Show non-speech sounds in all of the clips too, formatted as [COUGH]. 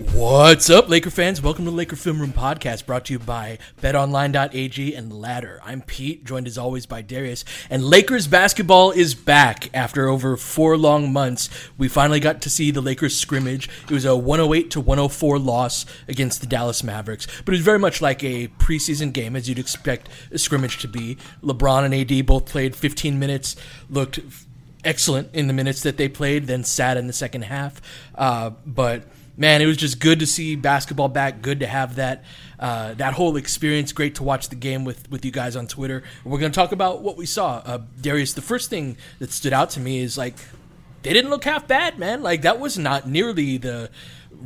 What's up, Laker fans? Welcome to the Laker Film Room Podcast, brought to you by BetOnline.ag and Ladder. I'm Pete, joined as always by Darius. And Lakers basketball is back after over four long months. We finally got to see the Lakers scrimmage. It was a 108 to 104 loss against the Dallas Mavericks, but it was very much like a preseason game, as you'd expect a scrimmage to be. LeBron and AD both played 15 minutes, looked excellent in the minutes that they played, then sat in the second half. Uh, but man, it was just good to see basketball back. Good to have that uh, that whole experience. Great to watch the game with with you guys on Twitter. We're going to talk about what we saw. Uh, Darius, the first thing that stood out to me is like they didn't look half bad, man. Like that was not nearly the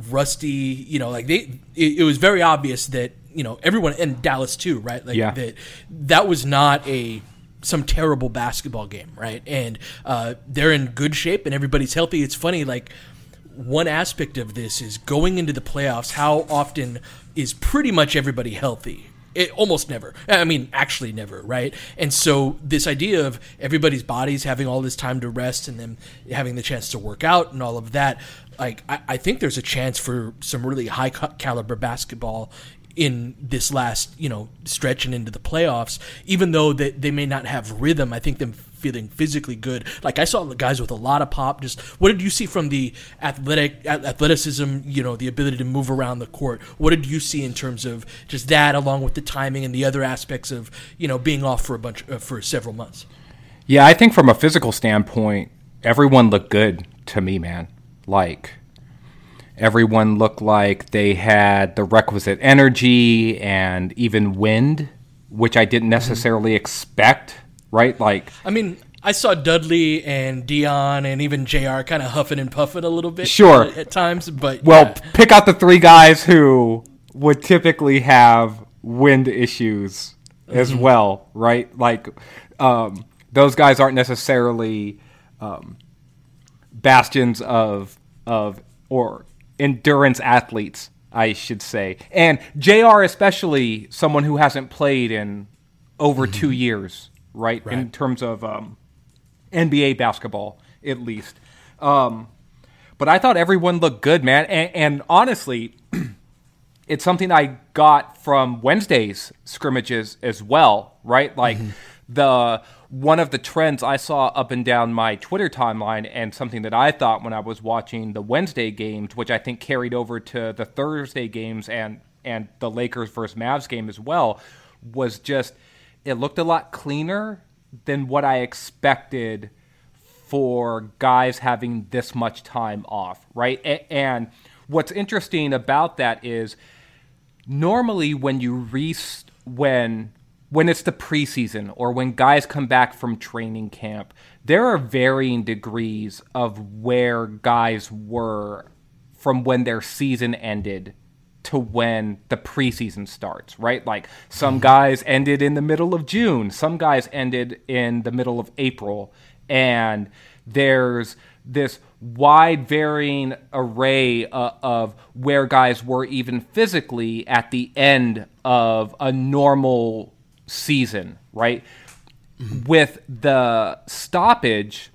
rusty. You know, like they. It, it was very obvious that you know everyone in Dallas too, right? Like Yeah. that that was not a some terrible basketball game, right? And uh, they're in good shape and everybody's healthy. It's funny, like one aspect of this is going into the playoffs. How often is pretty much everybody healthy? It almost never. I mean, actually never, right? And so this idea of everybody's bodies having all this time to rest and then having the chance to work out and all of that, like I, I think there's a chance for some really high ca- caliber basketball in this last you know stretch and into the playoffs even though that they may not have rhythm i think them feeling physically good. Like i saw the guys with a lot of pop. Just what did you see from the athletic athleticism you know the ability to move around the court? What did you see in terms of just that along with the timing and the other aspects of you know being off for a bunch uh, for several months? Yeah, I think from a physical standpoint, everyone looked good to me, man. Like everyone looked like they had the requisite energy and even wind, which I didn't necessarily expect, right? Like I mean, I saw Dudley and Dion and even Jr. kind of huffing and puffing a little bit. Sure. at, at times, but Well, yeah. pick out the three guys who would typically have wind issues as Mhm. well, right? Like um, those guys aren't necessarily um, bastions of of or endurance athletes, I should say. And Jr. especially someone who hasn't played in over two years, right? In terms of um, NBA basketball, at least. Um, but I thought everyone looked good, man. And, and honestly, [CLEARS THROAT] it's something I got from Wednesday's scrimmages as well, right? Like the one of the trends I saw up and down my Twitter timeline, and something that I thought when I was watching the Wednesday games, which I think carried over to the Thursday games and and the Lakers versus Mavs game as well, was just it looked a lot cleaner than what I expected for guys having this much time off, right? And what's interesting about that is normally when you re when when it's the preseason or when guys come back from training camp, there are varying degrees of where guys were from when their season ended to when the preseason starts, right? Like some guys ended in the middle of June, some guys ended in the middle of April, and there's this wide varying array uh, of where guys were even physically at the end of a normal season, right? With the stoppage,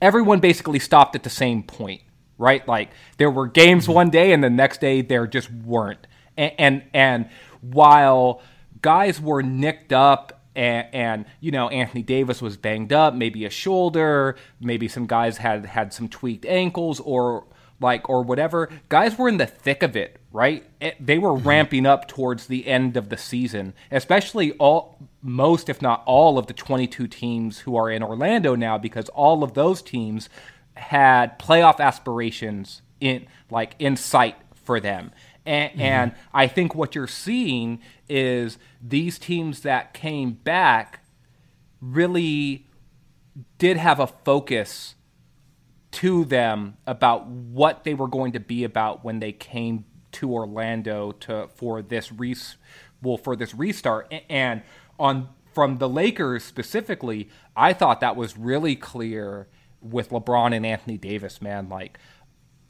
everyone basically stopped at the same point, right? Like there were games mm-hmm. one day and the next day there just weren't. And and, and while guys were nicked up and, and you know Anthony Davis was banged up, maybe a shoulder, maybe some guys had had some tweaked ankles or like or whatever. Guys were in the thick of it, right? It, they were ramping up towards the end of the season, especially all most if not all of the 22 teams who are in Orlando now because all of those teams had playoff aspirations in like in sight for them. And, Mhm. and I think what you're seeing is these teams that came back really did have a focus to them about what they were going to be about when they came to Orlando to for this re, well for this restart. And on from the Lakers specifically I thought that was really clear with LeBron and Anthony Davis man. Like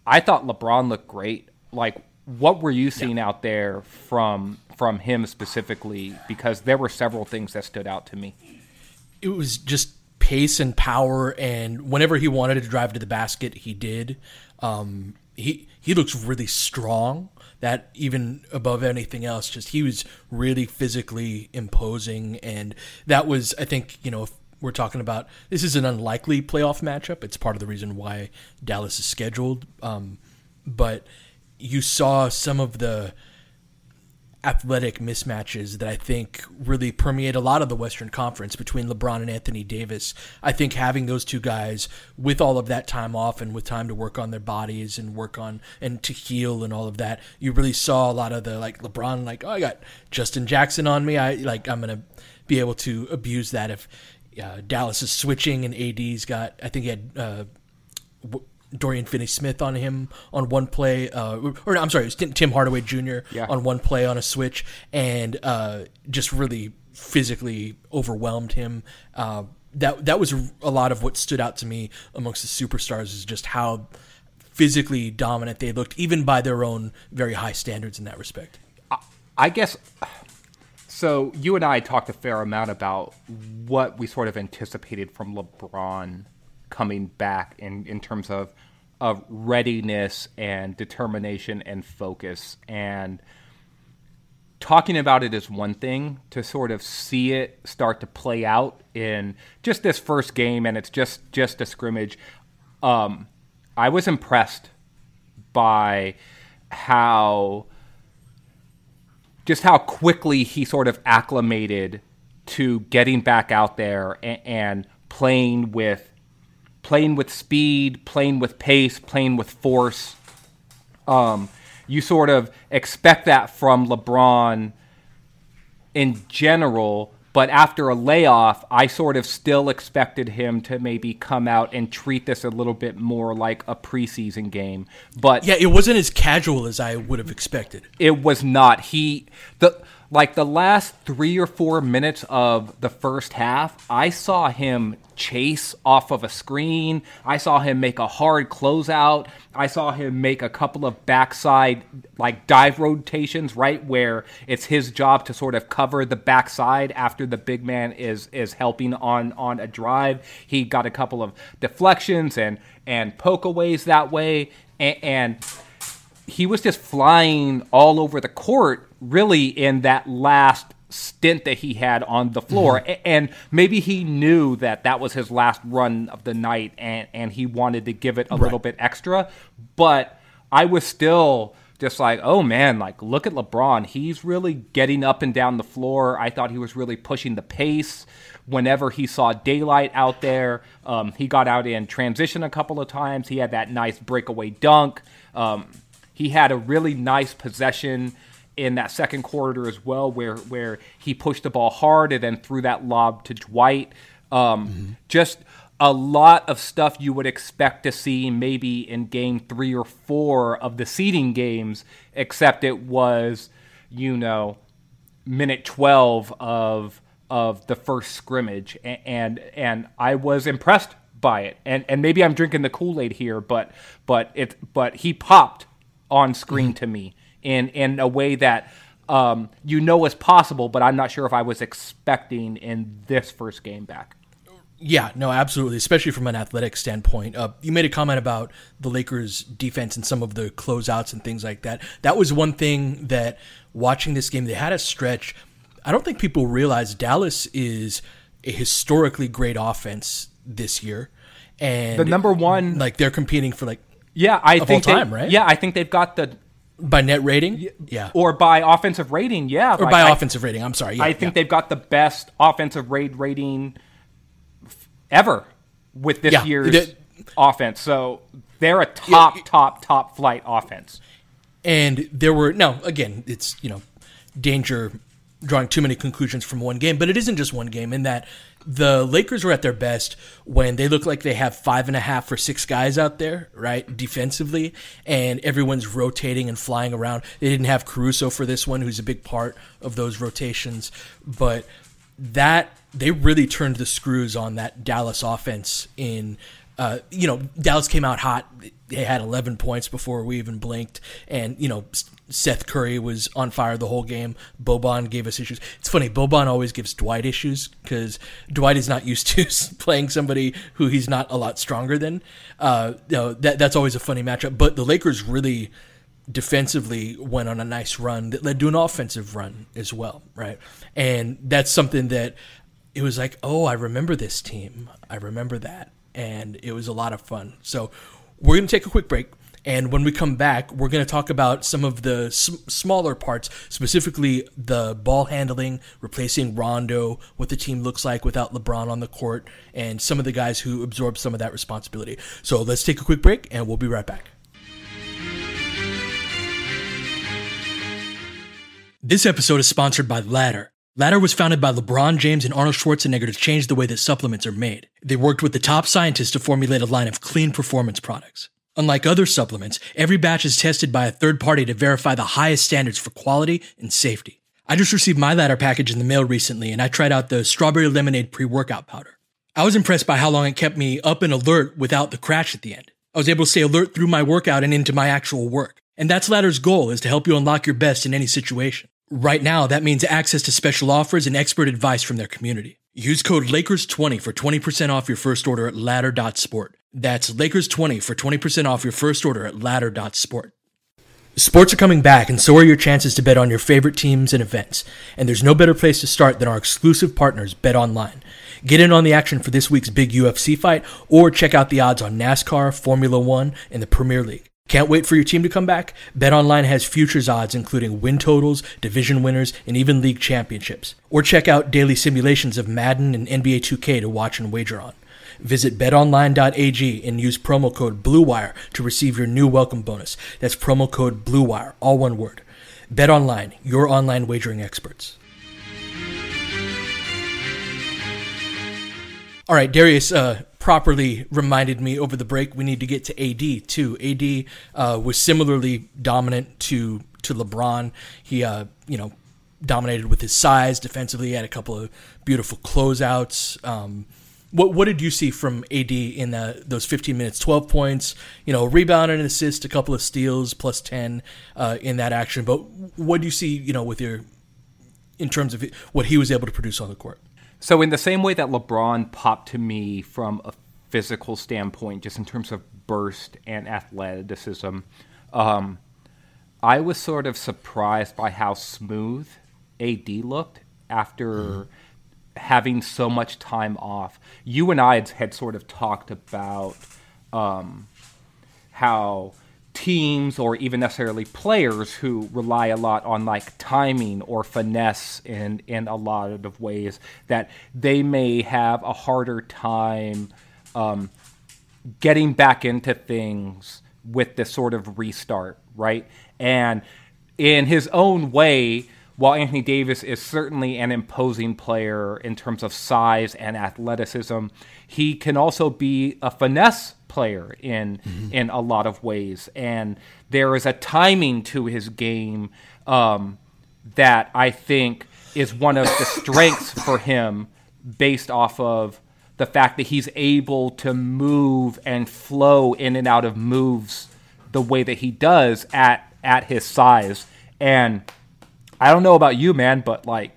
I thought LeBron looked great. Like what were you seeing out there from from him specifically? Because there were several things that stood out to me. It was just pace and power and whenever he wanted to drive to the basket he did. Um, he he looks really strong that even above anything else just he was really physically imposing. And that was i think you know if we're talking about this is an unlikely playoff matchup. It's part of the reason why dallas is scheduled. Um, but you saw some of the athletic mismatches that I think really permeate a lot of the Western Conference between LeBron and Anthony Davis. I think having those two guys with all of that time off and with time to work on their bodies and work on and to heal and all of that, you really saw a lot of the like LeBron like, oh, I got Justin Jackson on me. I like I'm gonna be able to abuse that if uh, Dallas is switching and AD's got. I think he had. Uh, Dorian Finney-Smith on him on one play, uh, or I'm sorry, it was Tim Hardaway Jr. Yeah. on one play on a switch, and uh, just really physically overwhelmed him. Uh, that that was a lot of what stood out to me amongst the superstars is just how physically dominant they looked, even by their own very high standards in that respect. I guess so. You and I talked a fair amount about what we sort of anticipated from LeBron coming back in, in terms of of readiness and determination and focus. And talking about it is one thing to sort of see it start to play out in just this first game, and it's just just a scrimmage. Um, I was impressed by how just how quickly he sort of acclimated to getting back out there and, and playing with playing with speed, playing with pace, playing with force. Um, you sort of expect that from LeBron in general, but after a layoff, I sort of still expected him to maybe come out and treat this a little bit more like a preseason game. But yeah, it wasn't as casual as I would have expected. It was not. He the like the last three or four minutes of the first half, I saw him chase off of a screen. I saw him make a hard closeout. I saw him make a couple of backside like dive rotations, right where it's his job to sort of cover the backside after the big man is is helping on on a drive. He got a couple of deflections and and pokeaways that way, and, and he was just flying all over the court really in that last stint that he had on the floor. Mm-hmm. and maybe he knew that that was his last run of the night and and he wanted to give it a right. little bit extra. But i was still just like oh man like look at lebron. He's really getting up and down the floor. I thought he was really pushing the pace. Whenever he saw daylight out there um, he got out in transition a couple of times. He had that nice breakaway dunk. Um, he had a really nice possession in that second quarter as well, where where he pushed the ball hard and then threw that lob to Dwight. Um, mm-hmm. Just a lot of stuff you would expect to see maybe in game three or four of the seeding games, except it was, you know, minute twelve of of the first scrimmage, and and, and I was impressed by it. And and maybe I'm drinking the Kool Aid here, but but it but he popped on screen mm-hmm. to me in in a way that um, you know is possible, but I'm not sure if I was expecting in this first game back. Yeah, no, absolutely, especially from an athletic standpoint. Uh, you made a comment about the Lakers' defense and some of the closeouts and things like that. That was one thing that watching this game, they had a stretch. I don't think people realize Dallas is a historically great offense this year, and the number one, like they're competing for like yeah, I think time, they, right? Yeah, I think they've got the by net rating, yeah, or by offensive rating, yeah, or by I, offensive rating. I'm sorry. Yeah, I think yeah. they've got the best offensive rate rating ever with this yeah, year's the, offense. So they're a top, top, top flight offense. And there were now again, it's you know danger drawing too many conclusions from one game, but it isn't just one game. In that the Lakers were at their best when they look like they have five and a half or six guys out there, right, defensively, and everyone's rotating and flying around. They didn't have Caruso for this one, who's a big part of those rotations, but that they really turned the screws on that Dallas offense in uh, you know, Dallas came out hot. They had 11 points before we even blinked. And, you know, Seth Curry was on fire the whole game. Boban gave us issues. It's funny, Boban always gives Dwight issues because Dwight is not [LAUGHS] used to playing somebody who he's not a lot stronger than. Uh, you know, that, that's always a funny matchup. But the Lakers really defensively went on a nice run that led to an offensive run as well, right? And that's something that it was like, oh, I remember this team. I remember that and it was a lot of fun. So we're going to take a quick break. And when we come back, we're going to talk about some of the smaller parts, specifically the ball handling, replacing Rondo, what the team looks like without LeBron on the court, and some of the guys who absorb some of that responsibility. So let's take a quick break, and we'll be right back. This episode is sponsored by Ladder. Ladder was founded by LeBron James and Arnold Schwarzenegger to change the way that supplements are made. They worked with the top scientists to formulate a line of clean performance products. Unlike other supplements, every batch is tested by a third party to verify the highest standards for quality and safety. I just received my Ladder package in the mail recently and I tried out the strawberry lemonade pre workout powder. I was impressed by how long it kept me up and alert without the crash at the end. I was able to stay alert through my workout and into my actual work. And that's Ladder's goal is to help you unlock your best in any situation. Right now, that means access to special offers and expert advice from their community. Use code Lakers20 for 20% off your first order at ladder.sport. That's Lakers20 for 20% off your first order at ladder.sport. Sports are coming back, and so are your chances to bet on your favorite teams and events. And there's no better place to start than our exclusive partners, Bet Online. Get in on the action for this week's big UFC fight, or check out the odds on NASCAR, Formula One, and the Premier League. Can't wait for your team to come back? BetOnline has futures odds including win totals, division winners, and even league championships. Or check out daily simulations of Madden and NBA 2K to watch and wager on. Visit betonline.ag and use promo code BLUEWIRE to receive your new welcome bonus. That's promo code BLUEWIRE, all one word. BetOnline, your online wagering experts. All right, Darius uh, properly reminded me over the break we need to get to AD too. AD uh, was similarly dominant to to LeBron. He uh, you know dominated with his size defensively. He had a couple of beautiful closeouts. Um, what what did you see from AD in the, those 15 minutes? 12 points, you know, rebound and assist, a couple of steals, plus 10 uh, in that action. But what do you see, you know, with your in terms of what he was able to produce on the court? So, in the same way that LeBron popped to me from a physical standpoint, just in terms of burst and athleticism, um, I was sort of surprised by how smooth AD looked after mm-hmm. having so much time off. You and I had, had sort of talked about um, how teams or even necessarily players who rely a lot on like timing or finesse in in a lot of ways that they may have a harder time um, getting back into things with this sort of restart, right? And in his own way, while Anthony Davis is certainly an imposing player in terms of size and athleticism, he can also be a finesse player in mm-hmm. in a lot of ways, and there is a timing to his game um, that I think is one of the strengths for him, based off of the fact that he's able to move and flow in and out of moves the way that he does at at his size and I don't know about you, man, but like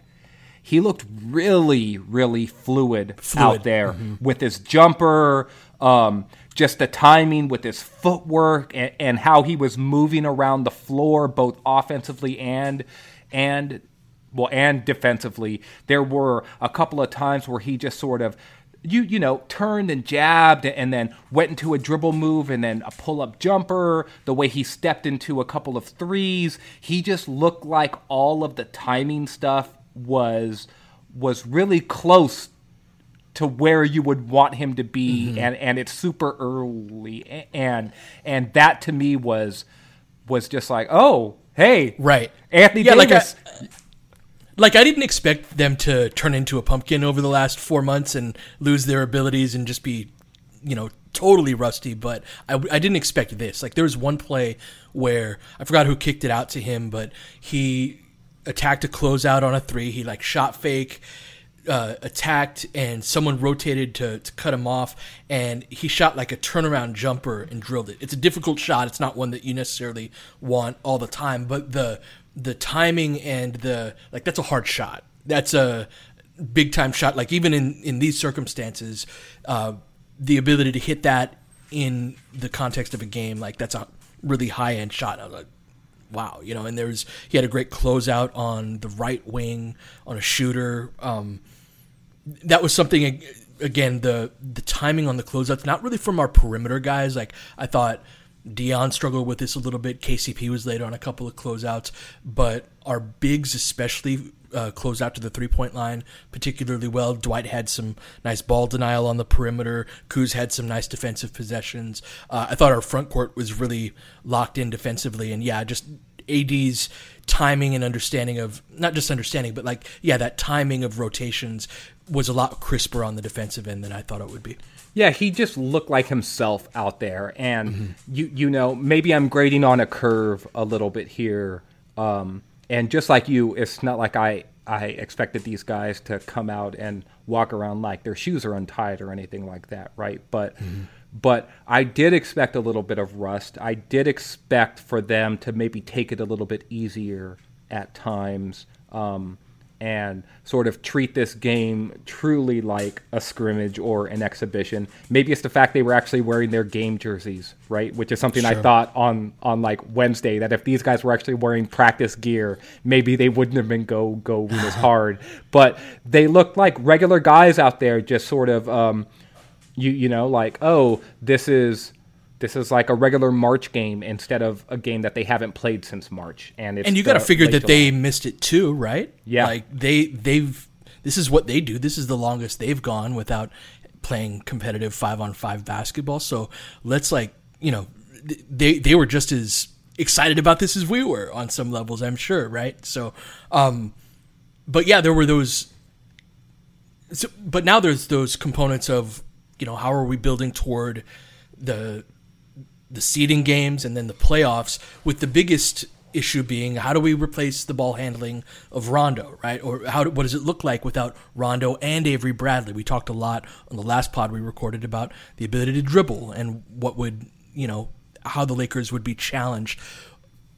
he looked really, really fluid, fluid. out there mm-hmm. with his jumper, um, just the timing with his footwork and, and, how he was moving around the floor, both offensively and and well and defensively. There were a couple of times where he just sort of you you know turned and jabbed and then went into a dribble move and then a pull up jumper the way he stepped into a couple of threes he just looked like all of the timing stuff was was really close to where you would want him to be mm-hmm. and and it's super early and and that to me was was just like oh hey right Anthony yeah, Davis like I, like I didn't expect them to turn into a pumpkin over the last four months and lose their abilities and just be, you know, totally rusty. But I, I didn't expect this. Like there was one play where I forgot who kicked it out to him, but he attacked a closeout on a three. He like shot fake. Uh, attacked and someone rotated to, to cut him off and he shot like a turnaround jumper and drilled it. It's a difficult shot. It's not one that you necessarily want all the time, but the the timing and the like that's a hard shot. That's a big time shot. Like even in in these circumstances, uh, the ability to hit that in the context of a game like that's a really high end shot. I like, wow, you know. And there's he had a great closeout on the right wing on a shooter. Um, that was something again the the timing on the closeouts not really from our perimeter guys. Like I thought Dion struggled with this a little bit. KCP was late on a couple of closeouts, but our bigs especially uh, closed out to the three point line particularly well. Dwight had some nice ball denial on the perimeter. Kuz had some nice defensive possessions. Uh, I thought our front court was really locked in defensively, and yeah, just AD's timing and understanding of not just understanding, but like yeah, that timing of rotations was a lot crisper on the defensive end than I thought it would be. Yeah, he just looked like himself out there, and mm-hmm. you you know maybe I'm grading on a curve a little bit here, um, and just like you, it's not like I I expected these guys to come out and walk around like their shoes are untied or anything like that, right? But mm-hmm. but I did expect a little bit of rust. I did expect for them to maybe take it a little bit easier at times. Um, and sort of treat this game truly like a scrimmage or an exhibition. Maybe it's the fact they were actually wearing their game jerseys, right? Which is something sure. I thought on on like Wednesday that if these guys were actually wearing practice gear, maybe they wouldn't have been go go as [LAUGHS] hard. But they looked like regular guys out there, just sort of, um, you you know, like oh, this is this is like a regular March game instead of a game that they haven't played since March. And and you got to figure that July. they missed it too, right? Yeah, like they they've this is what they do. This is the longest they've gone without playing competitive five on five basketball. So let's like you know they they were just as excited about this as we were on some levels, I'm sure, right? So, um, but yeah, there were those So, but now there's those components of you know how are we building toward the the seeding games and then the playoffs with the biggest issue being how do we replace the ball handling of Rondo, right? Or how what does it look like without Rondo and Avery Bradley? We talked a lot on the last pod we recorded about the ability to dribble and what would you know how the Lakers would be challenged.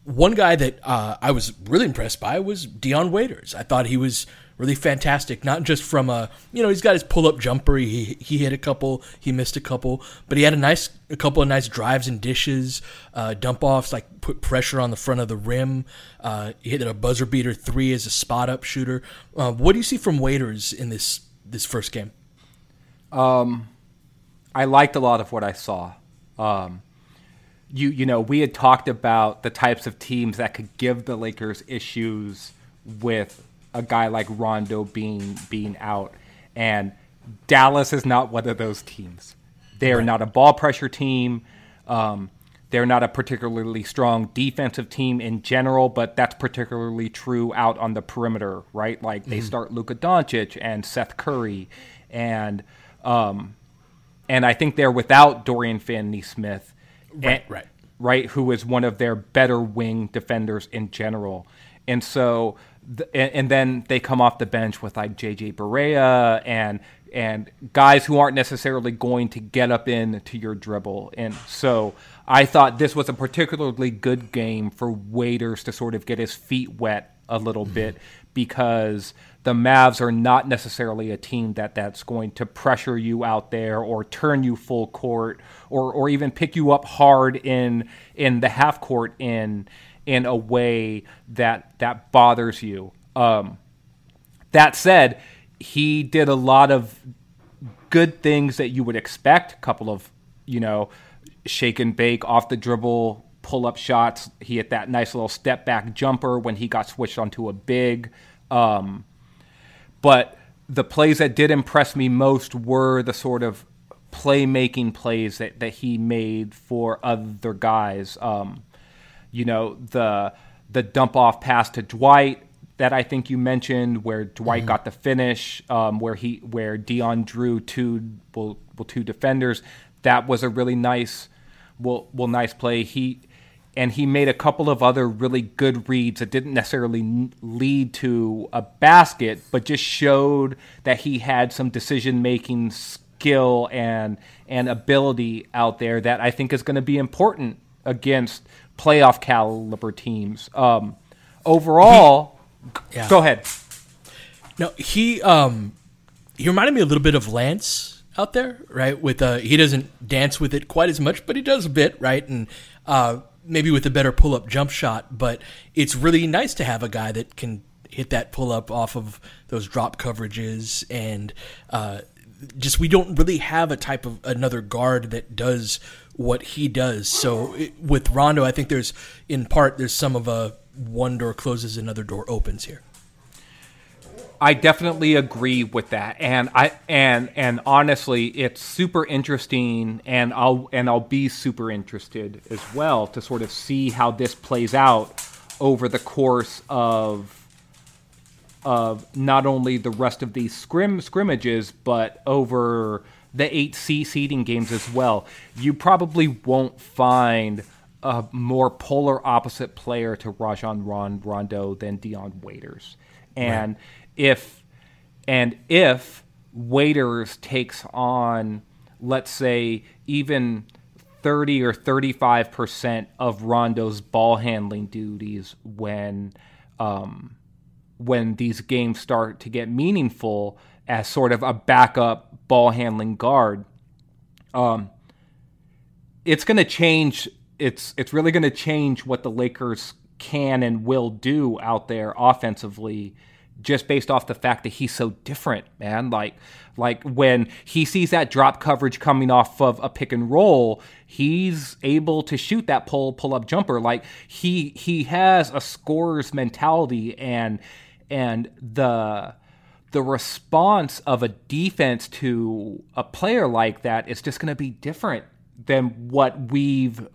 One guy that uh, I was really impressed by was Dion Waiters. I thought he was really fantastic. Not just from a you know he's got his pull up jumper. He he hit a couple. He missed a couple, but he had a nice a couple of nice drives and dishes, uh, dump offs like put pressure on the front of the rim. Uh, he hit a buzzer beater three as a spot up shooter. Uh, what do you see from Waiters in this this first game? Um, I liked a lot of what I saw. Um, you you know we had talked about the types of teams that could give the Lakers issues with a guy like Rondo being being out, and Dallas is not one of those teams. They are not a ball pressure team. Um, they're not a particularly strong defensive team in general, but that's particularly true out on the perimeter, right? Like they mm-hmm. start Luka Doncic and Seth Curry, and um, and I think they're without Dorian Finney-Smith, right, and, right, right, who is one of their better wing defenders in general, and so and, then they come off the bench with like JJ Barea and and guys who aren't necessarily going to get up into your dribble. And so I thought this was a particularly good game for Waiters to sort of get his feet wet a little mm-hmm. bit because the Mavs are not necessarily a team that that's going to pressure you out there or turn you full court or or even pick you up hard in in the half court in in a way that that bothers you. Um, that said, he did a lot of good things that you would expect. A couple of you know shake and bake off the dribble pull up shots. He hit that nice little step back jumper when he got switched onto a big. Um, but the plays that did impress me most were the sort of playmaking plays that, that he made for other guys. Um, you know the the dump off pass to Dwight that I think you mentioned, where Dwight mm-hmm. got the finish, um, where he where Dion drew two well, well two defenders. That was a really nice, well, well nice play. He and he made a couple of other really good reads that didn't necessarily lead to a basket, but just showed that he had some decision making skill and and ability out there that I think is going to be important against playoff caliber teams. Um, overall, he, yeah. go ahead. No, he um, he reminded me a little bit of Lance out there, right? With uh, he doesn't dance with it quite as much, but he does a bit, right? And uh, maybe with a better pull up jump shot. But it's really nice to have a guy that can hit that pull up off of those drop coverages and uh, just we don't really have a type of another guard that does what he does. So it, with Rondo, I think there's in part there's some of a one door closes, another door opens here. I definitely agree with that, and I and and honestly, it's super interesting, and I'll and I'll be super interested as well to sort of see how this plays out over the course of of not only the rest of these scrim scrimmages, but over the 8C seeding games as well. You probably won't find a more polar opposite player to Rajon Rondo than Dion Waiters. And right. if and if Waiters takes on let's say even 30 or 35% of Rondo's ball handling duties when um, when these games start to get meaningful as sort of a backup ball handling guard. Um, it's going to change. It's it's really going to change what the Lakers can and will do out there offensively, just based off the fact that he's so different, man. Like like when he sees that drop coverage coming off of a pick and roll, he's able to shoot that pull pull up jumper. Like he he has a scorer's mentality and and the the response of a defense to a player like that is just going to be different than what we've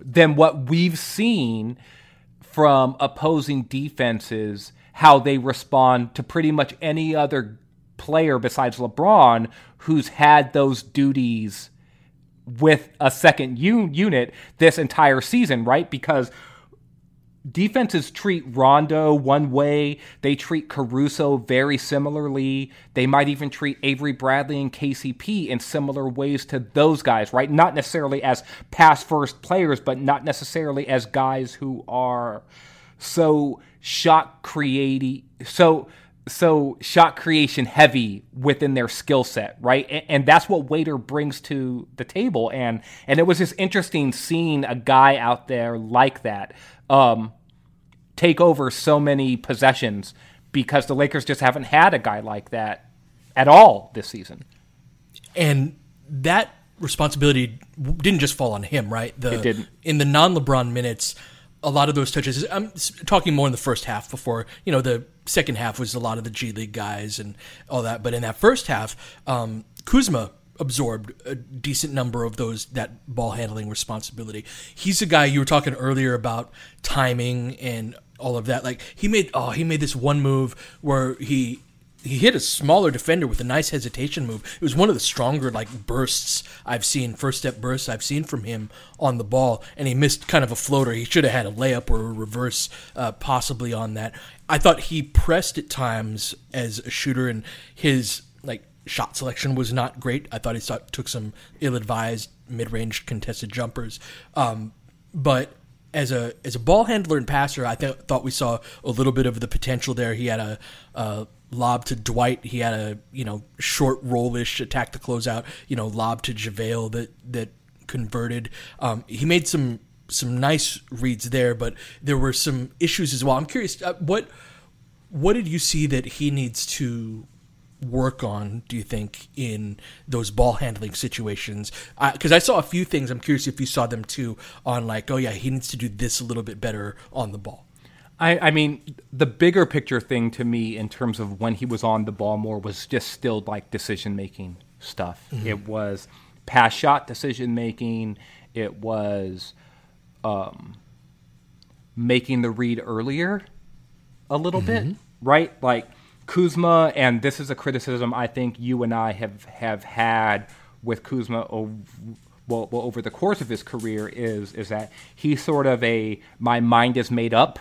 than what we've seen from opposing defenses how they respond to pretty much any other player besides LeBron who's had those duties with a second un- unit this entire season, right? Because defenses treat Rondo one way, they treat Caruso very similarly. They might even treat Avery Bradley and KCP in similar ways to those guys, right? Not necessarily as pass first players, but not necessarily as guys who are so shot creating so so shot creation heavy within their skill set, right? And, and, that's what Waiter brings to the table. And and it was just interesting seeing a guy out there like that um, take over so many possessions because the Lakers just haven't had a guy like that at all this season. And that responsibility didn't just fall on him, right? The, it didn't. In the non-LeBron minutes, a lot of those touches. I'm talking more in the first half before you know the second half was a lot of the G League guys and all that. But in that first half, um, Kuzma absorbed a decent number of those that ball handling responsibility. He's a guy you were talking earlier about timing and all of that. Like he made oh he made this one move where he he hit a smaller defender with a nice hesitation move. It was one of the stronger like bursts I've seen, first step bursts I've seen from him on the ball, and he missed kind of a floater. He should have had a layup or a reverse, uh, possibly on that. I thought he pressed at times as a shooter, and his shot selection was not great. I thought he took some ill-advised mid-range contested jumpers, um, but as a as a ball handler and passer, I th- thought we saw a little bit of the potential there. He had a, a lob to Dwight. He had a you know short rollish attack to close out. You know lob to JaVale that that converted. Um, he made some some nice reads there, but there were some issues as well. I'm curious uh, what what did you see that he needs to work on, do you think, in those ball handling situations? Because I, I, saw a few things. I'm curious if you saw them too on like, oh yeah, he needs to do this a little bit better on the ball. I, I mean, the bigger picture thing to me in terms of when he was on the ball more was just still like decision making stuff. Mm-hmm. It was pass shot decision making. It was um, making the read earlier a little mm-hmm. bit, right? Like Kuzma, and this is a criticism I think you and I have have had with Kuzma over, well, well, over the course of his career is is that he's sort of a my mind is made up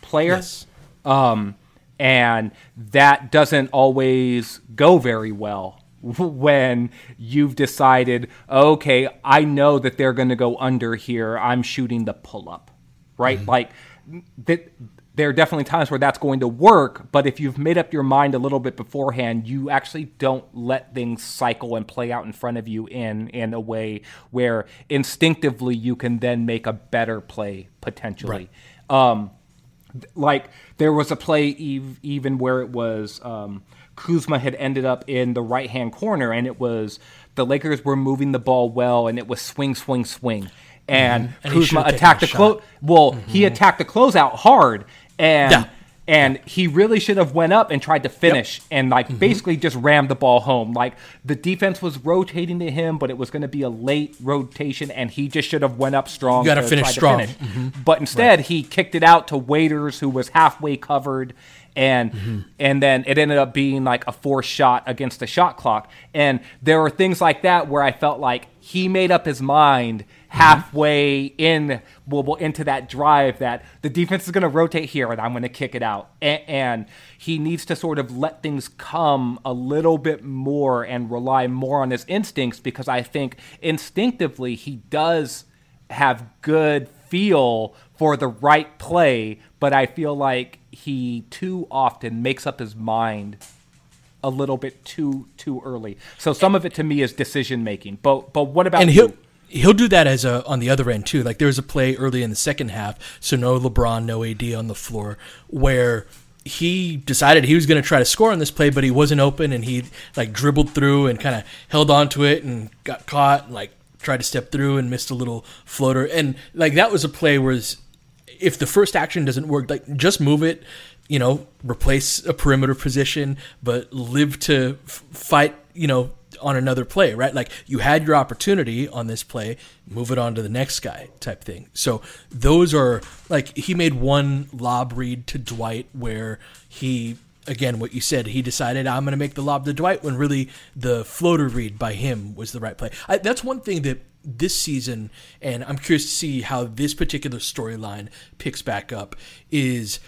player. Yes. Um, and that doesn't always go very well [LAUGHS] when you've decided, okay, I know that they're going to go under here. I'm shooting the pull up, right? Mm-hmm. Like that there are definitely times where that's going to work, but if you've made up your mind a little bit beforehand, you actually don't let things cycle and play out in front of you in in a way where instinctively you can then make a better play potentially. Right. Um, like there was a play ev- even where it was um, Kuzma had ended up in the right hand corner, and it was the Lakers were moving the ball well, and it was swing, swing, swing. And, mm-hmm. and Kuzma attacked the close. Well, mm-hmm. he attacked the closeout hard, and yeah. and he really should have went up and tried to finish yep. and like mm-hmm. basically just rammed the ball home. Like the defense was rotating to him, but it was going to be a late rotation, and he just should have went up strong. You got to finish strong. Finish. Mm-hmm. But instead, right. he kicked it out to Waiters, who was halfway covered. And mm-hmm. and then it ended up being like a four shot against the shot clock. And there were things like that where I felt like he made up his mind halfway in well, well, into that drive that the defense is going to rotate here and I'm going to kick it out. And, and, he needs to sort of let things come a little bit more and rely more on his instincts because I think instinctively he does have good feel for the right play, but I feel like he too often makes up his mind a little bit too too early. So some of it to me is decision making. But but what about and you? He'll do that as a on the other end too. Like there was a play early in the second half, so no LeBron, no AD on the floor, where he decided he was going to try to score on this play, but he wasn't open, and he like dribbled through and kind of held on to it and got caught, and, like tried to step through and missed a little floater, and like that was a play where if the first action doesn't work, like just move it. You know, replace a perimeter position, but live to f- fight. You know, on another play, right? Like you had your opportunity on this play, move it on to the next guy type thing. So those are like he made one lob read to Dwight where he again, what you said, he decided I'm going to make the lob to Dwight when really the floater read by him was the right play. I, that's one thing that this season, and I'm curious to see how this particular storyline picks back up, is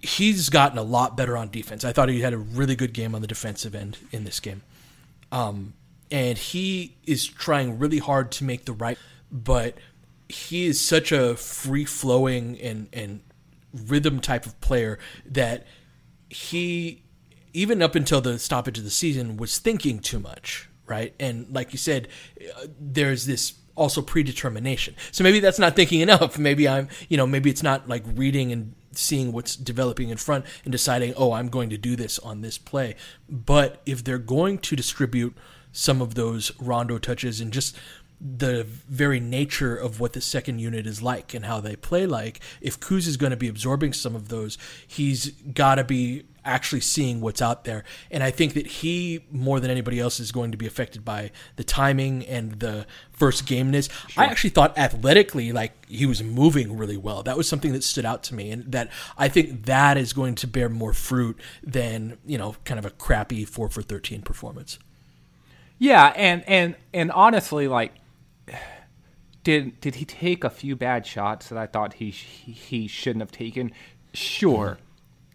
he's gotten a lot better on defense. I thought he had a really good game on the defensive end in this game. Um, and he is trying really hard to make the right, but he is such a free flowing and, and rhythm type of player that he, even up until the stoppage of the season, was thinking too much, right? And like you said, uh, there's this also predetermination. So maybe that's not thinking enough. Maybe I'm, you know, maybe it's not like reading and seeing what's developing in front and deciding, oh, I'm going to do this on this play. But if they're going to distribute some of those rondo touches and just the very nature of what the second unit is like and how they play like, if Kuz is going to be absorbing some of those, he's got to be actually seeing what's out there. And I think that he, more than anybody else, is going to be affected by the timing and the first gameness. Sure. I actually thought athletically, like he was moving really well. That was something that stood out to me, and that I think that is going to bear more fruit than you know, kind of a crappy four for thirteen performance. Yeah, and and and honestly, like did did he take a few bad shots that I thought he he, he shouldn't have taken? Sure.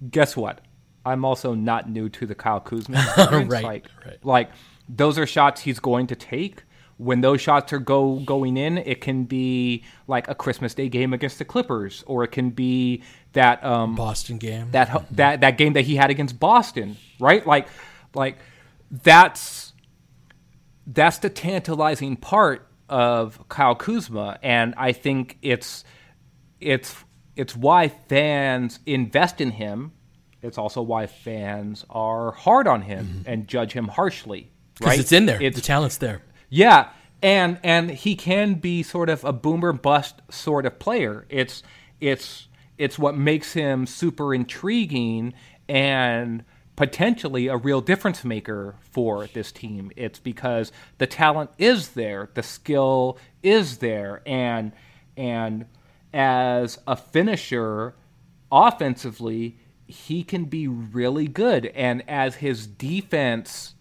Guess what? I'm also not new to the Kyle Kuzma [LAUGHS] experience. right, like, right. like those are shots he's going to take. When those shots are go going in, it can be like a Christmas Day game against the Clippers, or it can be that um, Boston game, that mm-hmm. that that game that he had against Boston, right? Like, like that's that's the tantalizing part of Kyle Kuzma, and I think it's it's it's why fans invest in him it's also why fans are hard on him mm-hmm. and judge him harshly. Right? It's in there. It's, the talent's there. Yeah, and and he can be sort of a boomer bust sort of player. It's it's it's what makes him super intriguing and potentially a real difference maker for this team. It's because the talent is there, the skill is there, and and as a finisher offensively, he can be really good. And as his defense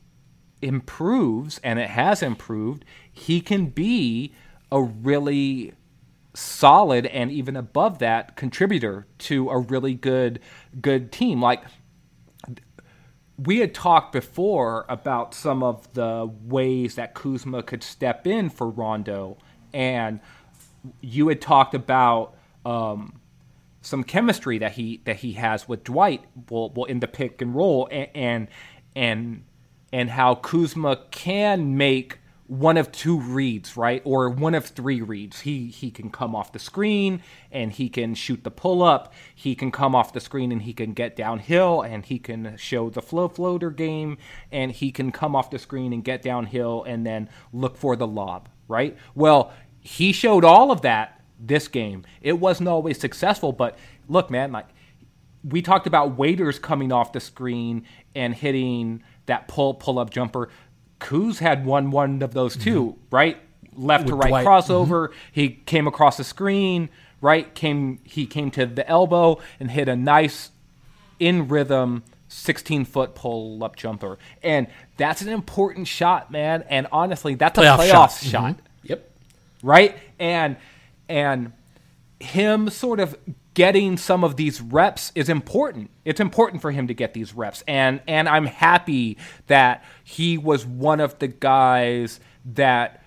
improves, and it has improved, he can be a really solid and even above that contributor to a really good good team. Like we had talked before about some of the ways that Kuzma could step in for Rondo, and you had talked about um, some chemistry that he that he has with Dwight will will in the pick and roll and and and, and how Kuzma can make one of two reads, right? Or one of three reads. He he can come off the screen and he can shoot the pull up. He can come off the screen and he can get downhill and he can show the flow floater game and he can come off the screen and get downhill and then look for the lob, right? Well, he showed all of that this game. It wasn't always successful, but look, man, like we talked about Waiters coming off the screen and hitting that pull pull up jumper. Kuz had one one of those too, mm-hmm. right? Left With to right Dwight. crossover. Mm-hmm. He came across the screen, right? Came he came to the elbow and hit a nice in rhythm 16 foot pull up jumper. And that's an important shot, man. And honestly, that's playoff a playoff shot. shot. Mm-hmm. Yep. Right? And and him sort of getting some of these reps is important. It's important for him to get these reps. And and I'm happy that he was one of the guys that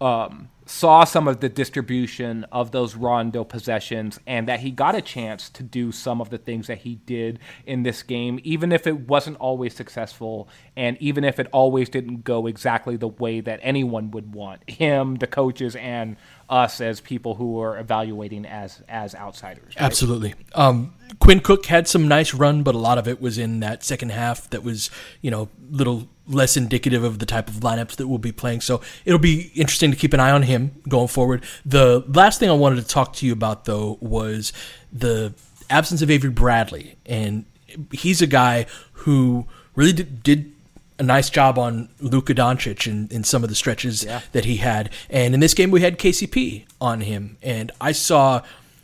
um, saw some of the distribution of those Rondo possessions and that he got a chance to do some of the things that he did in this game, even if it wasn't always successful and even if it always didn't go exactly the way that anyone would want him, the coaches, and us as people who are evaluating as as outsiders. Right? Absolutely. Um, Quinn Cook had some nice run, but a lot of it was in that second half that was, you know, little less indicative of the type of lineups that we'll be playing. So it'll be interesting to keep an eye on him going forward. The last thing I wanted to talk to you about though was the absence of Avery Bradley, and he's a guy who really did, did a nice job on Luka Doncic in, in some of the stretches yeah. that he had. And in this game, we had KCP on him. And I saw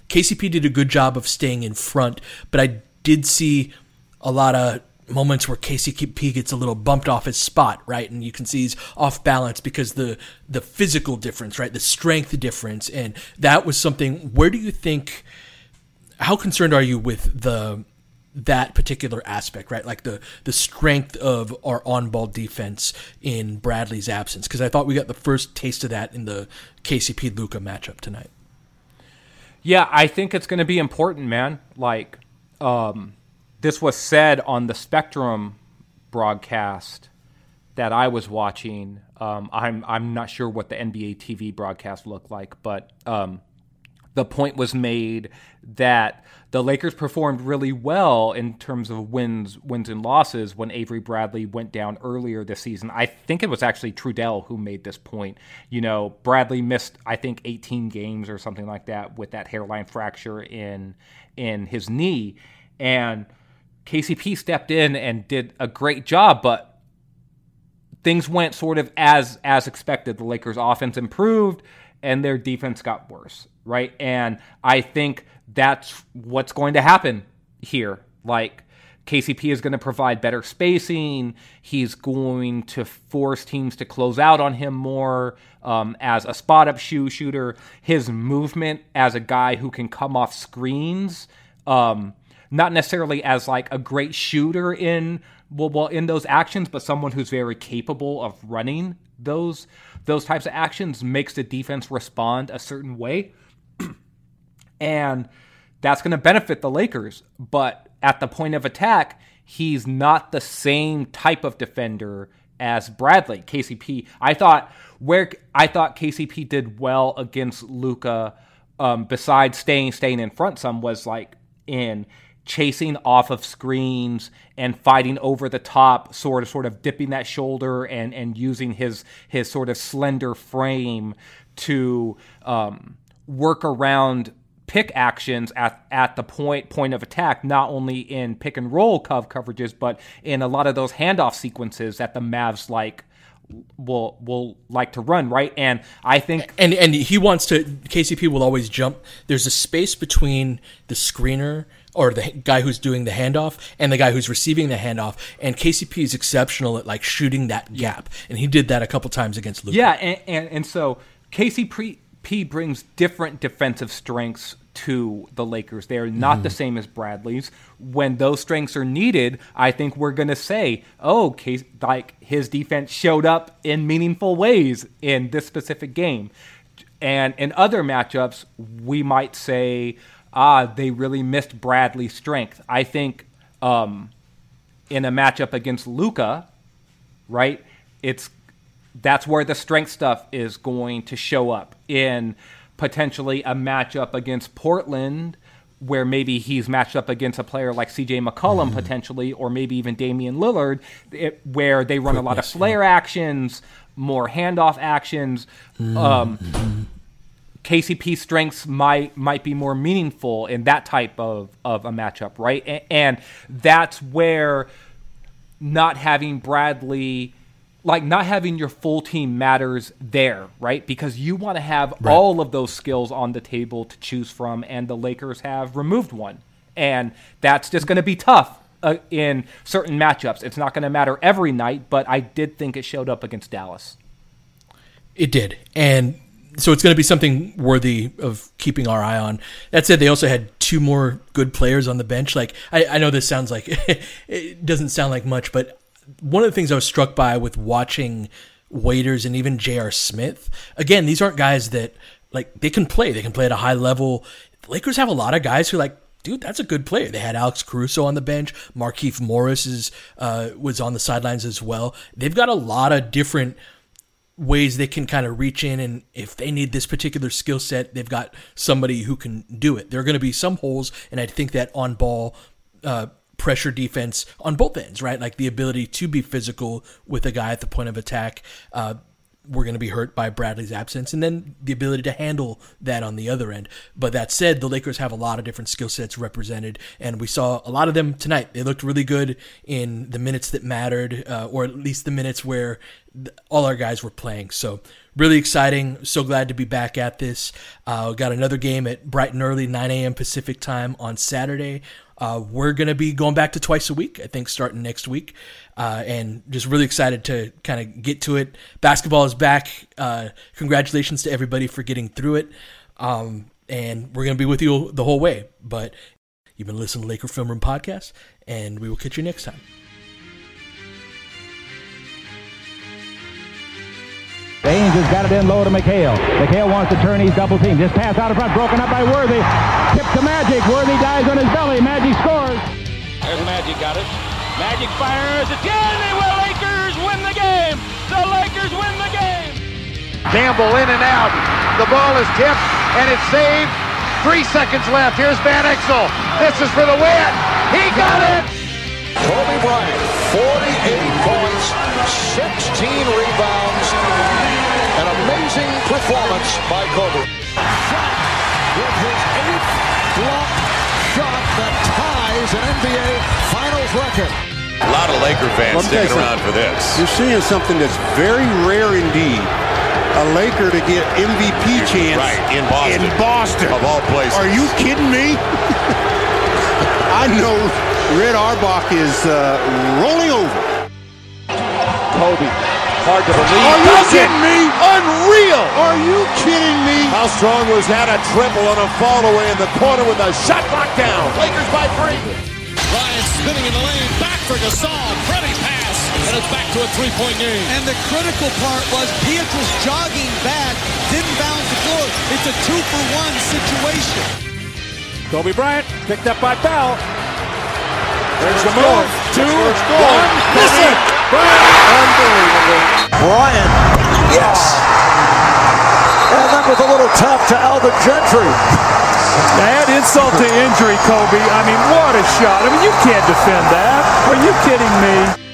KCP did a good job of staying in front, but I did see a lot of moments where KCP gets a little bumped off his spot, right? And you can see he's off balance because the the physical difference, right? The strength difference. And that was something where do you think how concerned are you with the that particular aspect, right? Like the the strength of our on ball defense in Bradley's absence, because I thought we got the first taste of that in the KCP Luka matchup tonight. Yeah, I think it's going to be important, man. Like, um, this was said on the Spectrum broadcast that I was watching. Um, I'm I'm not sure what the NBA TV broadcast looked like, but um, the point was made that the Lakers performed really well in terms of wins, wins and losses when Avery Bradley went down earlier this season. I think it was actually Trudell who made this point. You know, Bradley missed I think 18 games or something like that with that hairline fracture in in his knee, and KCP stepped in and did a great job, but things went sort of as as expected. The Lakers' offense improved and their defense got worse, right? And I think that's what's going to happen here. Like KCP is going to provide better spacing. He's going to force teams to close out on him more um, as a spot up shoe shooter. His movement as a guy who can come off screens, um, not necessarily as like a great shooter in well, well in those actions, but someone who's very capable of running those those types of actions makes the defense respond a certain way. [CLEARS THROAT] and that's going to benefit the Lakers. But at the point of attack, he's not the same type of defender as Bradley. KCP, I thought where I thought KCP did well against Luka, um, besides staying staying in front some was like in chasing off of screens and fighting over the top, sort of sort of dipping that shoulder and and using his his sort of slender frame to um, work around pick actions at, at the point point of attack, not only in pick and roll cov coverages, but in a lot of those handoff sequences that the Mavs like will will like to run, right? And I think and and he wants to KCP will always jump. There's a space between the screener or the guy who's doing the handoff and the guy who's receiving the handoff. And KCP is exceptional at like shooting that gap, and he did that a couple times against Luke. Yeah, and and, and so KCP brings different defensive strengths to the Lakers. They are not mm. the same as Bradley's. When those strengths are needed, I think we're going to say, "Oh, case, like his defense showed up in meaningful ways in this specific game." And in other matchups, we might say, ah, they really missed Bradley's strength. I think um, in a matchup against Luka, right? It's that's where the strength stuff is going to show up in potentially a matchup against Portland where maybe he's matched up against a player like CJ McCollum mm-hmm. potentially, or maybe even Damian Lillard, it, where they run Quickness, a lot of flare yeah. actions, more handoff actions. Mm-hmm. Um, KCP strengths might might be more meaningful in that type of, of a matchup, right? And, and that's where not having Bradley, like not having your full team matters there, right? Because you want to have right. all of those skills on the table to choose from, and the Lakers have removed one, and that's just going to be tough. Uh, in certain matchups, it's not going to matter every night, but I did think it showed up against Dallas. It did, and so it's going to be something worthy of keeping our eye on. That said, they also had two more good players on the bench. Like I, I know this sounds like [LAUGHS] it doesn't sound like much, but one of the things I was struck by with watching Waiters and even J.R. Smith. Again, these aren't guys that like they can play. They can play at a high level. The Lakers have a lot of guys who like dude, that's a good player. They had Alex Caruso on the bench. Markieff Morris is, uh, was on the sidelines as well. They've got a lot of different ways they can kind of reach in and if they need this particular skill set they've got somebody who can do it. There are going to be some holes and i think that on ball uh, pressure defense on both ends right? Like the ability to be physical with a guy at the point of attack uh, we're going to be hurt by Bradley's absence, and then the ability to handle that on the other end. But that said, the Lakers have a lot of different skill sets represented, and we saw a lot of them tonight. They looked really good in the minutes that mattered, uh, or at least the minutes where all our guys were playing. So, really exciting. So glad to be back at this. Uh, got another game at bright and early, 9 a.m. Pacific time on Saturday. Uh, we're going to be going back to twice a week, I think, starting next week. Uh, and just really excited to kind of get to it. Basketball is back. Uh, congratulations to everybody for getting through it. Um, and we're going to be with you the whole way. But you've been listening to Laker Film Room Podcast, and we will catch you next time. Baines has got it in low to McHale. McHale wants to turn. his double team. This pass out of front, broken up by Worthy. Tip to Magic. Worthy dies on his belly. Magic scores. There's Magic got it. Magic fires. It's in. The Lakers win the game. The Lakers win the game. Campbell in and out. The ball is tipped and it's saved. Three seconds left. Here's Van Exel. This is for the win. He got it. Kobe Bryant, 48 points, 16 rebounds, an amazing performance by Kobe. With his eighth block shot that ties an NBA Finals record. A lot of Laker fans sticking around for this. You're seeing something that's very rare indeed. A Laker to get MVP chance right, in Boston. In Boston. Of all places. Are you kidding me? [LAUGHS] I know Red Auerbach is uh, rolling over. Kobe. Hard to believe. Are you kidding me? Unreal. Are you kidding me? How strong was that? A triple on a fall away in the corner with a shot knocked down. Lakers by three. Bryant spinning in the lane. Back for Gasol. Pretty pass. And it's back to a three-point game. And the critical part was Pietrus jogging back. Didn't bounce the floor. It's a two-for-one situation. Kobe Bryant picked up by Bell. There's the move. Two, Score. one, miss it. Unbelievable. Bryant. Yes. And that was a little tough to Alvin Gentry. Add insult to injury, Kobe. I mean, what a shot. I mean, you can't defend that. Are you kidding me?